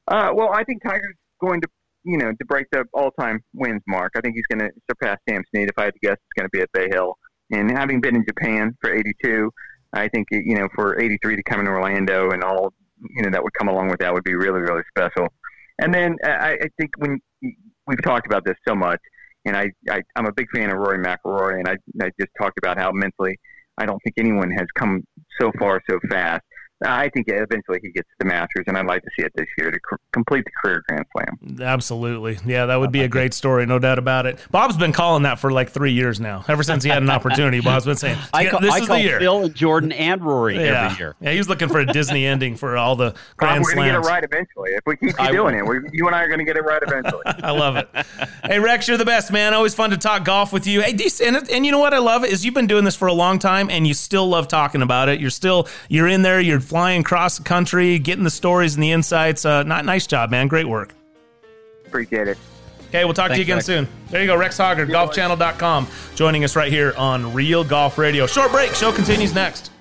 S10: Uh, well, I think Tiger's going to, you know, to break the all-time wins mark. I think he's going to surpass Sam Snead. If I had to guess, it's going to be at Bay Hill. And having been in Japan for '82, I think you know for '83 to come in Orlando and all you know that would come along with that would be really really special. And then uh, I, I think when we've talked about this so much, and I, I I'm a big fan of Rory McIlroy, and I I just talked about how mentally I don't think anyone has come so far so fast. I think eventually he gets the Masters, and I'd like to see it this year to cr- complete the career Grand Slam.
S1: Absolutely, yeah, that would be a great story, no doubt about it. Bob's been calling that for like three years now. Ever since he had an opportunity, Bob's been saying,
S6: "I call,
S1: this
S6: I
S1: is
S6: call
S1: the year."
S6: Phil and Jordan and Rory
S1: yeah.
S6: every year.
S1: Yeah, he was looking for a Disney ending for all the Grand
S10: We're going to get it right eventually. If we keep
S6: I
S10: doing it, we, you and I are going to get it right eventually.
S1: I love it. Hey Rex, you're the best, man. Always fun to talk golf with you. Hey, do and, and you know what I love is you've been doing this for a long time, and you still love talking about it. You're still you're in there. You're flying across the country, getting the stories and the insights. Uh, not nice job, man. Great work.
S10: Appreciate it.
S1: Okay, we'll talk to you again
S6: Thanks,
S1: soon. There you go, Rex Hoggard, golfchannel.com, joining us right here on Real Golf Radio. Short break. Show continues next.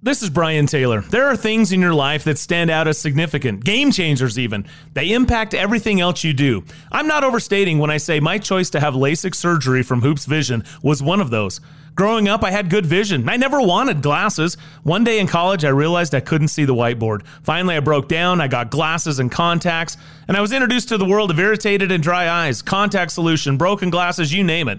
S1: This is Brian Taylor. There are things in your life that stand out as significant, game changers even. They impact everything else you do. I'm not overstating when I say my choice to have LASIK surgery from Hoopes Vision was one of those. Growing up, I had good vision. I never wanted glasses. One day in college, I realized I couldn't see the whiteboard. Finally, I broke down. I got glasses and contacts, and I was introduced to the world of irritated and dry eyes, contact solution, broken glasses, you name it.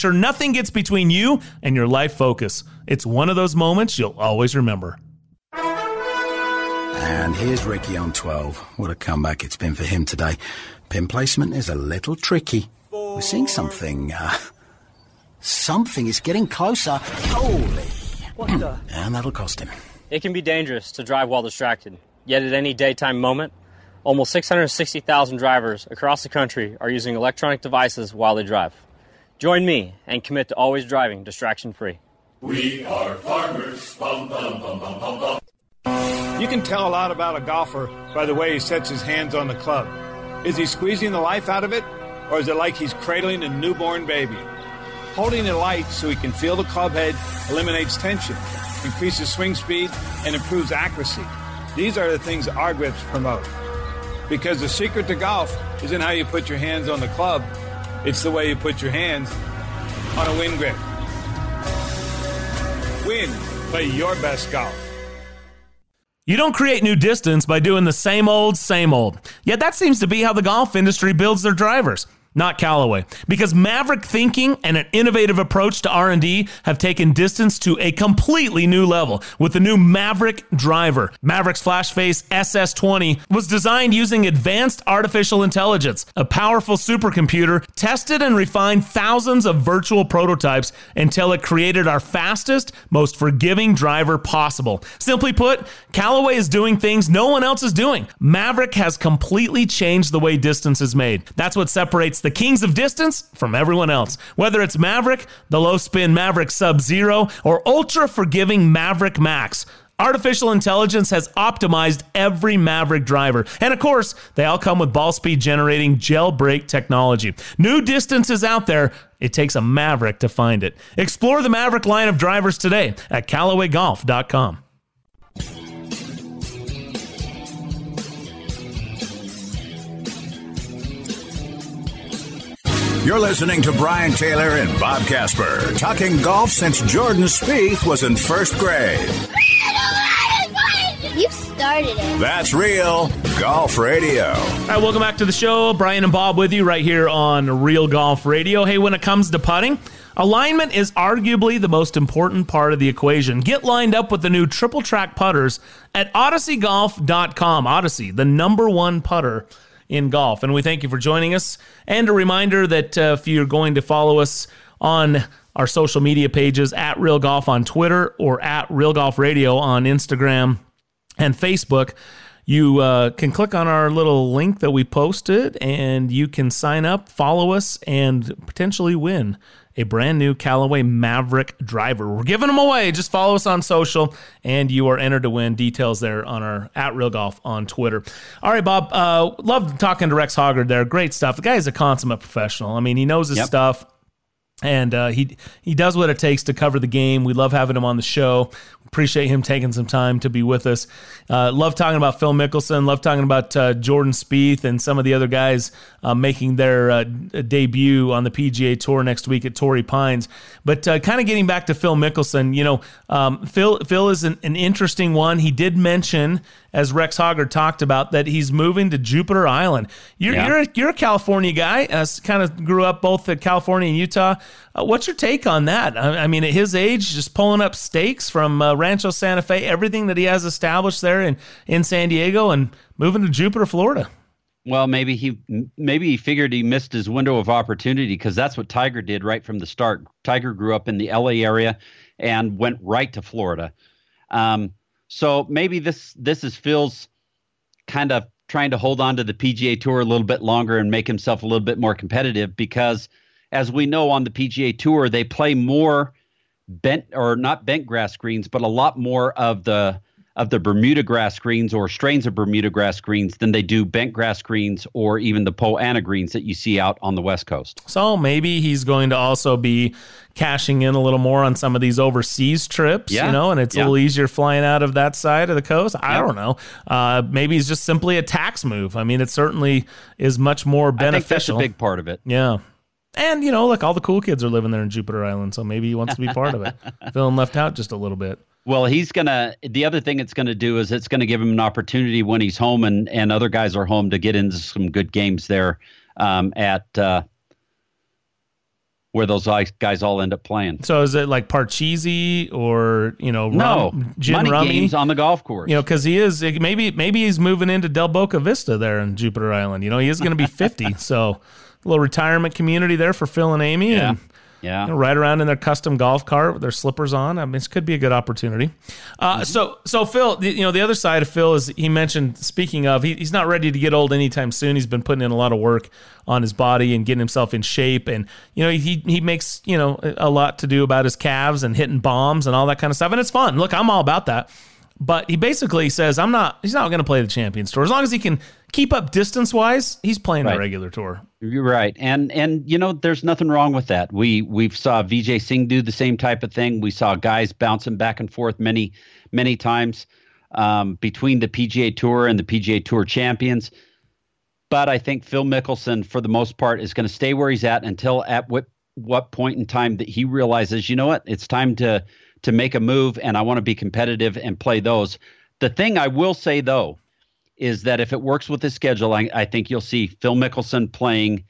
S1: sure nothing gets between you and your life focus. It's one of those moments you'll always remember.
S11: And here's Ricky on 12. What a comeback it's been for him today. Pin placement is a little tricky. We're seeing something, uh, something is getting closer. Holy.
S12: What the?
S11: And that'll cost him.
S12: It can be dangerous to drive while distracted. Yet at any daytime moment, almost 660,000 drivers across the country are using electronic devices while they drive. Join me and commit to always driving distraction free.
S13: We are farmers. Bum, bum, bum, bum, bum, bum.
S14: You can tell a lot about a golfer by the way he sets his hands on the club. Is he squeezing the life out of it, or is it like he's cradling a newborn baby? Holding it light so he can feel the club head eliminates tension, increases swing speed, and improves accuracy. These are the things our grips promote. Because the secret to golf isn't how you put your hands on the club, it's the way you put your hands on a Winn grip. Winn, play your best golf.
S1: You don't create new distance by doing the same old, same old. Yet that seems to be how the golf industry builds their drivers. Not Callaway, because maverick thinking and an innovative approach to R&D have taken distance to a completely new level with the new Maverick driver. Maverick's FlashFace SS20 was designed using advanced artificial intelligence, a powerful supercomputer, tested and refined thousands of virtual prototypes until it created our fastest, most forgiving driver possible. Simply put, Callaway is doing things no one else is doing. Maverick has completely changed the way distance is made. That's what separates the kings of distance from everyone else. Whether it's Maverick, the low spin Maverick Sub Zero, or ultra forgiving Maverick Max. Artificial intelligence has optimized every Maverick driver. And of course, they all come with ball speed generating Jailbreak technology. New distances out there. It takes a Maverick to find it. Explore the Maverick line of drivers today at CallawayGolf.com.
S7: You're listening to Brian Taylor and Bob Casper talking golf since Jordan Spieth was in first grade.
S15: You started it.
S7: That's real golf radio.
S1: All right, welcome back to the show. Brian and Bob with you right here on Real Golf Radio. Hey, when it comes to putting, alignment is arguably the most important part of the equation. Get lined up with the new triple track putters at odysseygolf.com. Odyssey, the number one putter in golf. And we thank you for joining us. And a reminder that uh, if you're going to follow us on our social media pages at Real Golf on Twitter or at Real Golf Radio on Instagram and Facebook, you uh, can click on our little link that we posted and you can sign up, follow us, and potentially win a brand new Callaway Maverick driver. We're giving them away. Just follow us on social, and you are entered to win. Details there on our at Real Golf on Twitter. All right, Bob. Uh, love talking to Rex Hoggard there. Great stuff. The guy is a consummate professional. I mean, he knows his yep. stuff and uh, he he does what it takes to cover the game. We love having him on the show. Appreciate him taking some time to be with us. Uh, love talking about Phil Mickelson. Love talking about uh, Jordan Spieth and some of the other guys uh, making their uh, debut on the PGA Tour next week at Torrey Pines. But uh, kind of getting back to Phil Mickelson, you know, um, Phil Phil is an, an interesting one. He did mention as Rex Hoggard talked about, that he's moving to Jupiter Island. You're yeah. you're, a, you're a California guy. Uh, kind of grew up both in California and Utah. Uh, what's your take on that? I, I, mean, at his age, just pulling up stakes from uh, Rancho Santa Fe, everything that he has established there in in San Diego, and moving to Jupiter, Florida.
S6: Well, maybe he maybe he figured he missed his window of opportunity because that's what Tiger did right from the start. Tiger grew up in the LA area and went right to Florida. Um, so maybe this this is Phil's kind of trying to hold on to the PGA Tour a little bit longer and make himself a little bit more competitive because as we know on the PGA Tour they play more bent or not bent grass greens but a lot more of the of the Bermuda grass greens or strains of Bermuda grass greens than they do bent grass greens or even the Poa annua greens that you see out on the West Coast.
S1: So maybe he's going to also be cashing in a little more on some of these overseas trips, yeah. you know, and it's yeah. a little easier flying out of that side of the coast. I yeah. don't know. Uh, maybe it's just simply a tax move. I mean, it certainly is much more beneficial.
S6: that's a big part of it.
S1: Yeah. And, you know, like all the cool kids are living there in Jupiter Island, so maybe he wants to be part of it. Feeling left out just a little bit.
S6: Well, he's gonna. The other thing it's gonna do is it's gonna give him an opportunity when he's home and and other guys are home to get into some good games there um, at uh, where those guys all end up playing.
S1: So is it like Parcheesi or you know
S6: no rum, gin money rummy? games on the golf course?
S1: You know, because he is maybe maybe he's moving into Del Boca Vista there in Jupiter Island. You know, he is going to be fifty, so little retirement community there for Phil and Amy.
S6: Yeah.
S1: And,
S6: yeah.
S1: You know, ride around in their custom golf cart with their slippers on. I mean, this could be a good opportunity. Uh, mm-hmm. So, so Phil, you know, the other side of Phil is he mentioned. Speaking of, he, he's not ready to get old anytime soon. He's been putting in a lot of work on his body and getting himself in shape, and you know, he he makes you know a lot to do about his calves and hitting bombs and all that kind of stuff, and it's fun. Look, I'm all about that. But he basically says, I'm not, he's not going to play the Champions Tour. As long as he can keep up distance wise, he's playing right. the regular tour.
S6: You're right. And, and, you know, there's nothing wrong with that. We, we've saw Vijay Singh do the same type of thing. We saw guys bouncing back and forth many, many times um, between the PGA Tour and the PGA Tour champions. But I think Phil Mickelson, for the most part, is going to stay where he's at until at what, what point in time that he realizes, you know what, it's time to, to make a move and I want to be competitive and play those. The thing I will say though is that if it works with the schedule, I, I think you'll see Phil Mickelson playing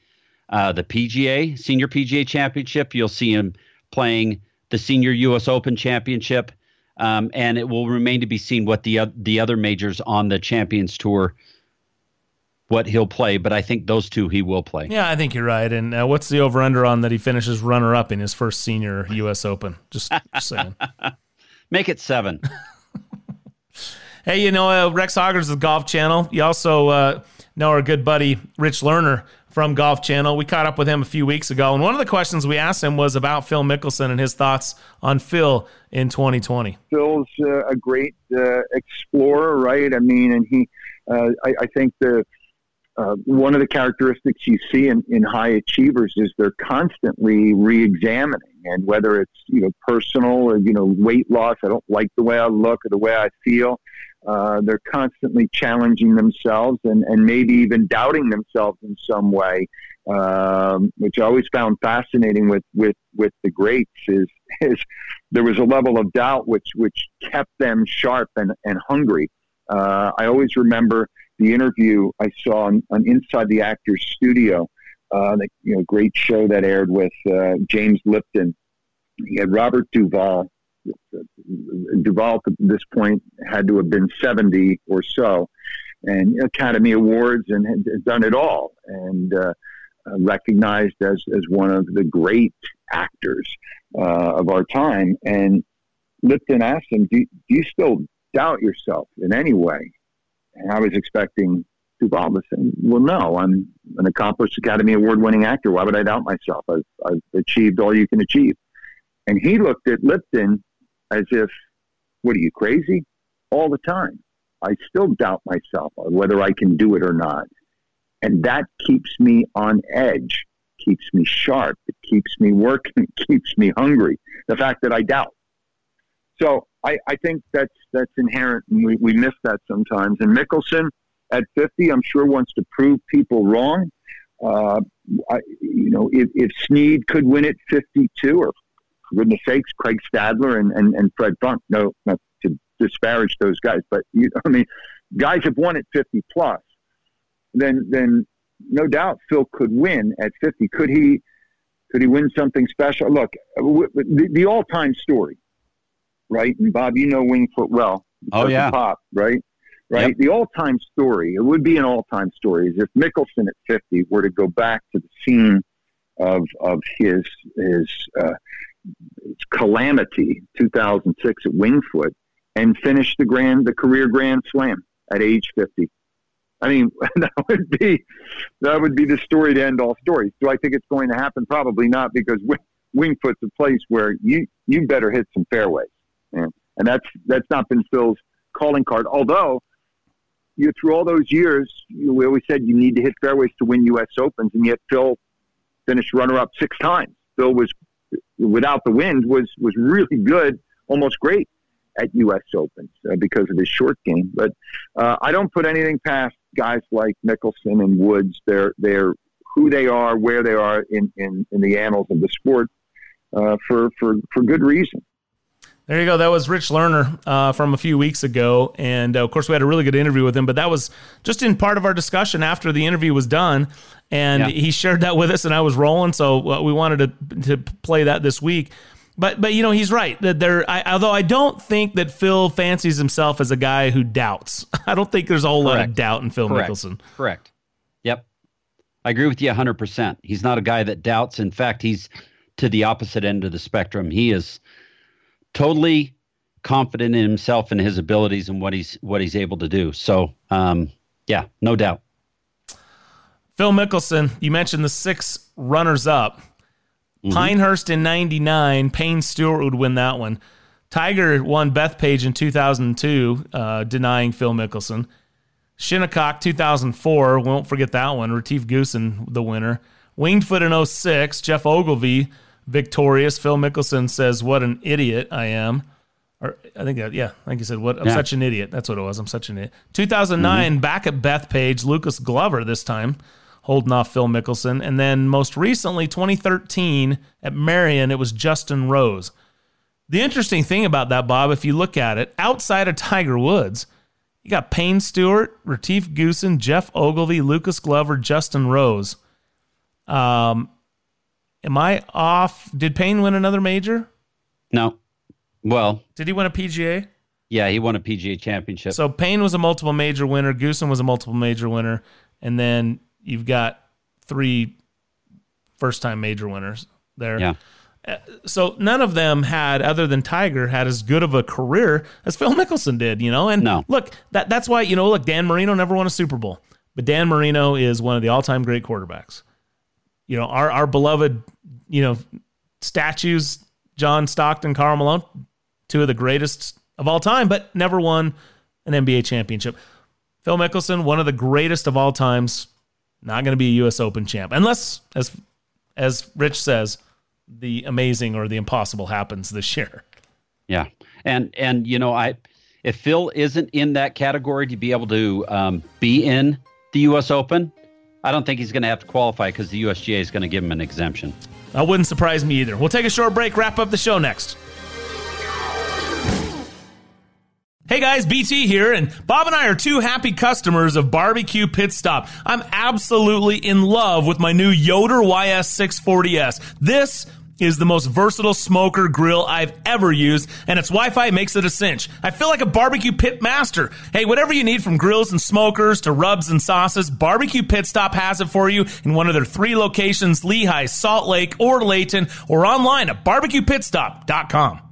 S6: uh, the PGA Senior PGA Championship. You'll see him playing the Senior U.S. Open Championship, um, and it will remain to be seen what the the other majors on the Champions Tour what he'll play, but I think those two he will play.
S1: Yeah, I think you're right. And uh, what's the over under on that he finishes runner up in his first senior U.S. Open? Just, just saying.
S6: Make it seven.
S1: hey, you know, uh, Rex Hoggard's the Golf Channel. You also uh, know our good buddy Rich Lerner from Golf Channel. We caught up with him a few weeks ago, and one of the questions we asked him was about Phil Mickelson and his thoughts on Phil in 2020.
S15: Phil's uh, a great uh, explorer, right? I mean, and he, uh, I, I think the uh, one of the characteristics you see in, in high achievers is they're constantly re-examining and whether it's you know personal or you know weight loss i don't like the way i look or the way i feel uh, they're constantly challenging themselves and, and maybe even doubting themselves in some way um, which i always found fascinating with, with, with the greats is, is there was a level of doubt which, which kept them sharp and, and hungry. Uh, i always remember the interview I saw on, on Inside the Actors Studio, uh, you know great show that aired with uh, James Lipton. He had Robert Duvall. Duvall at this point had to have been seventy or so, and Academy Awards and had done it all, and uh, recognized as as one of the great actors uh, of our time. And Lipton asked him, do, "Do you still doubt yourself in any way?" I was expecting to say, well, no, I'm an accomplished Academy Award winning actor. Why would I doubt myself? I've, I've achieved all you can achieve. And he looked at Lipton as if, what are you, crazy? All the time. I still doubt myself whether I can do it or not. And that keeps me on edge, keeps me sharp, it keeps me working, it keeps me hungry. The fact that I doubt. So I, I think that's that's inherent, and we, we miss that sometimes. And Mickelson at 50, I'm sure wants to prove people wrong. Uh, I, you know, if, if Snead could win at 52, or for goodness sakes, Craig Stadler and, and, and Fred Funk, no, not to disparage those guys, but you, I mean, guys have won at 50 plus, then then no doubt Phil could win at 50. Could he? Could he win something special? Look, the, the all-time story, right? And Bob, you know Wingfoot well.
S6: Oh yeah,
S15: pop, right? Right. Yep. The all-time story. It would be an all-time story. Is if Mickelson at 50 were to go back to the scene of of his his, uh, his calamity, 2006 at Wingfoot, and finish the grand the career Grand Slam at age 50. I mean, that would be that would be the story to end all stories. Do I think it's going to happen? Probably not, because Wingfoot's a place where you you better hit some fairways, and that's that's not been Phil's calling card. Although you through all those years, you, we always said you need to hit fairways to win U.S. Opens, and yet Phil finished runner-up six times. Phil was without the wind was was really good, almost great at U.S. Opens uh, because of his short game. But uh, I don't put anything past guys like Mickelson and Woods. They're they're who they are, where they are in, in, in the annals of the sport uh, for, for, for good reason.
S1: There you go. That was Rich Lerner uh, from a few weeks ago. And uh, of course, we had a really good interview with him, but that was just in part of our discussion after the interview was done. And yeah. he shared that with us, and I was rolling. So uh, we wanted to, to play that this week. But but you know he's right that there. I, although I don't think that Phil fancies himself as a guy who doubts. I don't think there's a whole Correct. lot of doubt in Phil
S6: Correct.
S1: Mickelson.
S6: Correct. Yep, I agree with you 100. percent He's not a guy that doubts. In fact, he's to the opposite end of the spectrum. He is totally confident in himself and his abilities and what he's what he's able to do. So um, yeah, no doubt.
S1: Phil Mickelson, you mentioned the six runners up. Mm-hmm. Pinehurst in 99, Payne Stewart would win that one. Tiger won Bethpage in 2002, uh, denying Phil Mickelson. Shinnecock 2004, won't forget that one. Retief Goosen, the winner. Winged Foot in 06, Geoff Ogilvy victorious. Phil Mickelson says, What an idiot I am. Or I think that, yeah, like you said, what I'm yeah. such an idiot. That's what it was. I'm such an idiot. 2009, mm-hmm. back at Bethpage, Lucas Glover this time holding off Phil Mickelson. And then most recently, 2013 at Merion, it was Justin Rose. The interesting thing about that, Bob, if you look at it, outside of Tiger Woods, you got Payne Stewart, Retief Goosen, Geoff Ogilvy, Lucas Glover, Justin Rose. Um, am I off? Did Payne win another major?
S6: No. Well,
S1: did he win a PGA?
S6: Yeah, he won a PGA championship.
S1: So Payne was a multiple major winner. Goosen was a multiple major winner, and then you've got three first time major winners there.
S6: Yeah.
S1: Uh, so none of them had, other than Tiger, had as good of a career as Phil Mickelson did, you know. And
S6: no.
S1: look, that that's why you know, look, Dan Marino never won a Super Bowl, but Dan Marino is one of the all time great quarterbacks. You know, our our beloved, you know, statues, John Stockton, Karl Malone, two of the greatest of all time, but never won an NBA championship. Phil Mickelson, one of the greatest of all times, not going to be a U.S. Open champ unless, as as Rich says, the amazing or the impossible happens this year.
S6: Yeah, and and you know I, if Phil isn't in that category to be able to um, be in the U.S. Open, I don't think he's going to have to qualify because the USGA is going to give him an exemption.
S1: That wouldn't surprise me either. We'll take a short break, wrap up the show next. Hey guys, BT here, and Bob and I are two happy customers of Barbecue Pit Stop. I'm absolutely in love with my new Yoder YS640S. This is the most versatile smoker grill I've ever used, and its Wi-Fi makes it a cinch. I feel like a barbecue pit master. Hey, whatever you need from grills and smokers to rubs and sauces, Barbecue Pit Stop has it for you in one of their three locations, Lehigh, Salt Lake, or Layton, or online at barbecuepitstop.com.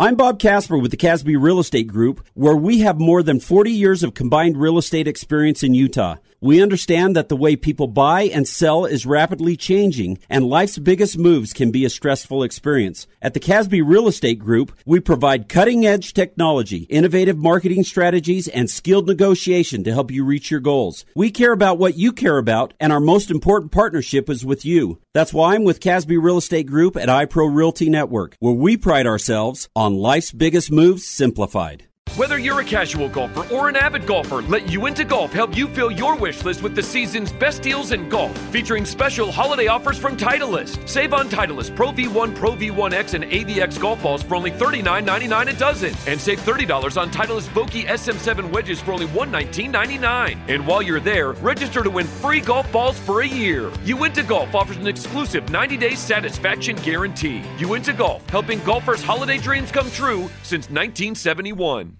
S4: I'm Bob Casper with the Casby Real Estate Group, where we have more than 40 years of combined real estate experience in Utah. We understand that the way people buy and sell is rapidly changing, and life's biggest moves can be a stressful experience. At the Casby Real Estate Group, we provide cutting edge technology, innovative marketing strategies, and skilled negotiation to help you reach your goals. We care about what you care about, and our most important partnership is with you. That's why I'm with Casby Real Estate Group at iPro Realty Network, where we pride ourselves on life's biggest moves simplified.
S5: Whether you're a casual golfer or an avid golfer, let Uinta Golf help you fill your wish list with the season's best deals in golf, featuring special holiday offers from Titleist. Save on Titleist Pro V1, Pro V1X, and AVX golf balls for only $39.99 a dozen, and save $30 on Titleist Vokey SM7 wedges for only $119.99. And while you're there, register to win free golf balls for a year. Uinta Golf offers an exclusive 90-day satisfaction guarantee. Uinta Golf, helping golfers' holiday dreams come true since 1971.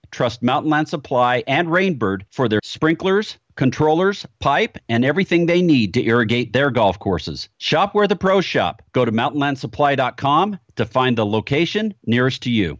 S6: trust Mountain Land Supply and Rainbird for their sprinklers, controllers, pipe, and everything they need to irrigate their golf courses. Shop where the pros shop. Go to mountainlandsupply.com to find the location nearest to you.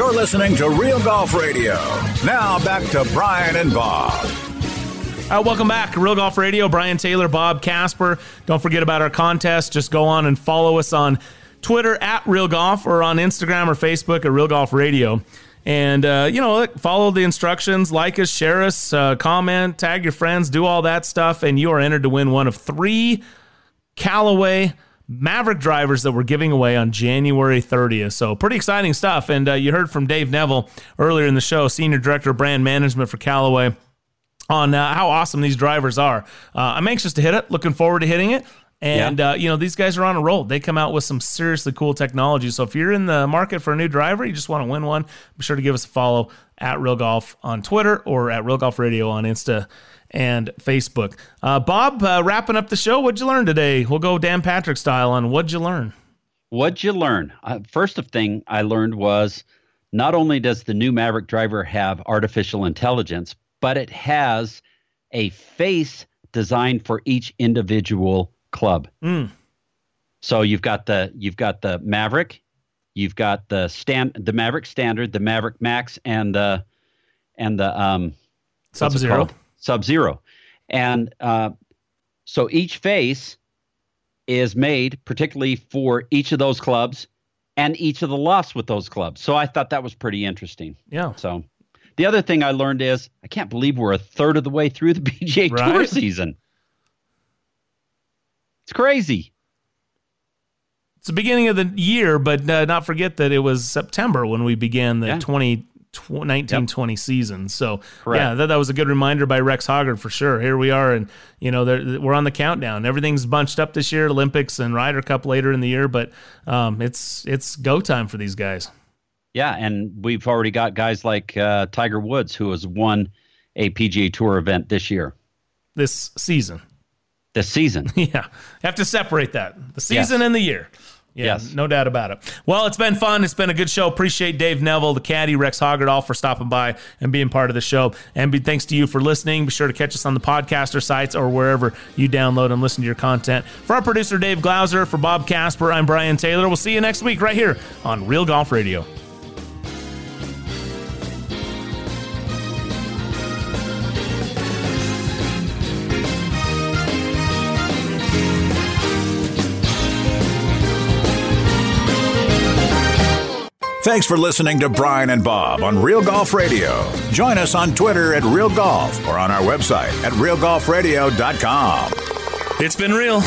S7: You're listening to Real Golf Radio. Now back to Brian and Bob.
S1: Uh, welcome back, Real Golf Radio. Brian Taylor, Bob Casper. Don't forget about our contest. Just go on and follow us on Twitter at Real Golf or on Instagram or Facebook at Real Golf Radio. And, uh, you know, follow the instructions, like us, share us, uh, comment, tag your friends, do all that stuff. And you are entered to win one of three Callaway Maverick drivers that we're giving away on January 30th. So, pretty exciting stuff. And uh, you heard from Dave Neville earlier in the show, Senior Director of Brand Management for Callaway, on uh, how awesome these drivers are. Uh, I'm anxious to hit it, looking forward to hitting it. And, yeah. uh, you know, these guys are on a roll. They come out with some seriously cool technology. So if you're in the market for a new driver, you just want to win one, be sure to give us a follow at Real Golf on Twitter or at Real Golf Radio on Insta and Facebook. Uh, Bob, uh, wrapping up the show, what'd you learn today? We'll go Dan Patrick style on what'd you learn?
S6: What'd you learn? Uh, first of thing I learned was not only does the new Maverick driver have artificial intelligence, but it has a face designed for each individual club.
S1: Mm.
S6: So you've got the you've got the Maverick, you've got the stand the Maverick Standard, the Maverick Max, and the and the um,
S1: Sub Zero.
S6: Sub Zero, and uh, so each face is made particularly for each of those clubs and each of the lofts with those clubs. So I thought that was pretty interesting.
S1: Yeah.
S6: So the other thing I learned is I can't believe we're a third of the way through the PGA right? Tour season. It's crazy.
S1: It's the beginning of the year, but uh, not forget that it was September when we began the yeah. 20, 1920 yep. season. So, Correct. yeah, that, that was a good reminder by Rex Hoggard for sure. Here we are, and, you know, we're on the countdown. Everything's bunched up this year, Olympics and Ryder Cup later in the year, but um, it's it's go time for these guys.
S6: Yeah, and we've already got guys like uh, Tiger Woods, who has won a PGA Tour event this year.
S1: This season
S6: This season.
S1: Yeah, have to separate that the season yes. and the year. Yeah,
S6: Yes.
S1: no doubt about it. Well, it's been fun. It's been a good show. Appreciate Dave Neville, the caddy, Rex Hoggerdahl for stopping by and being part of the show. And be, thanks to you for listening. Be sure to catch us on the podcaster sites or wherever you download and listen to your content. For our producer, Dave Glauser, for Bob Casper, I'm Brian Taylor. We'll see you next week right here on Real Golf Radio.
S7: Thanks for listening to Brian and Bob on Real Golf Radio. Join us on Twitter at Real Golf or on our website at realgolfradio.com.
S1: It's been real.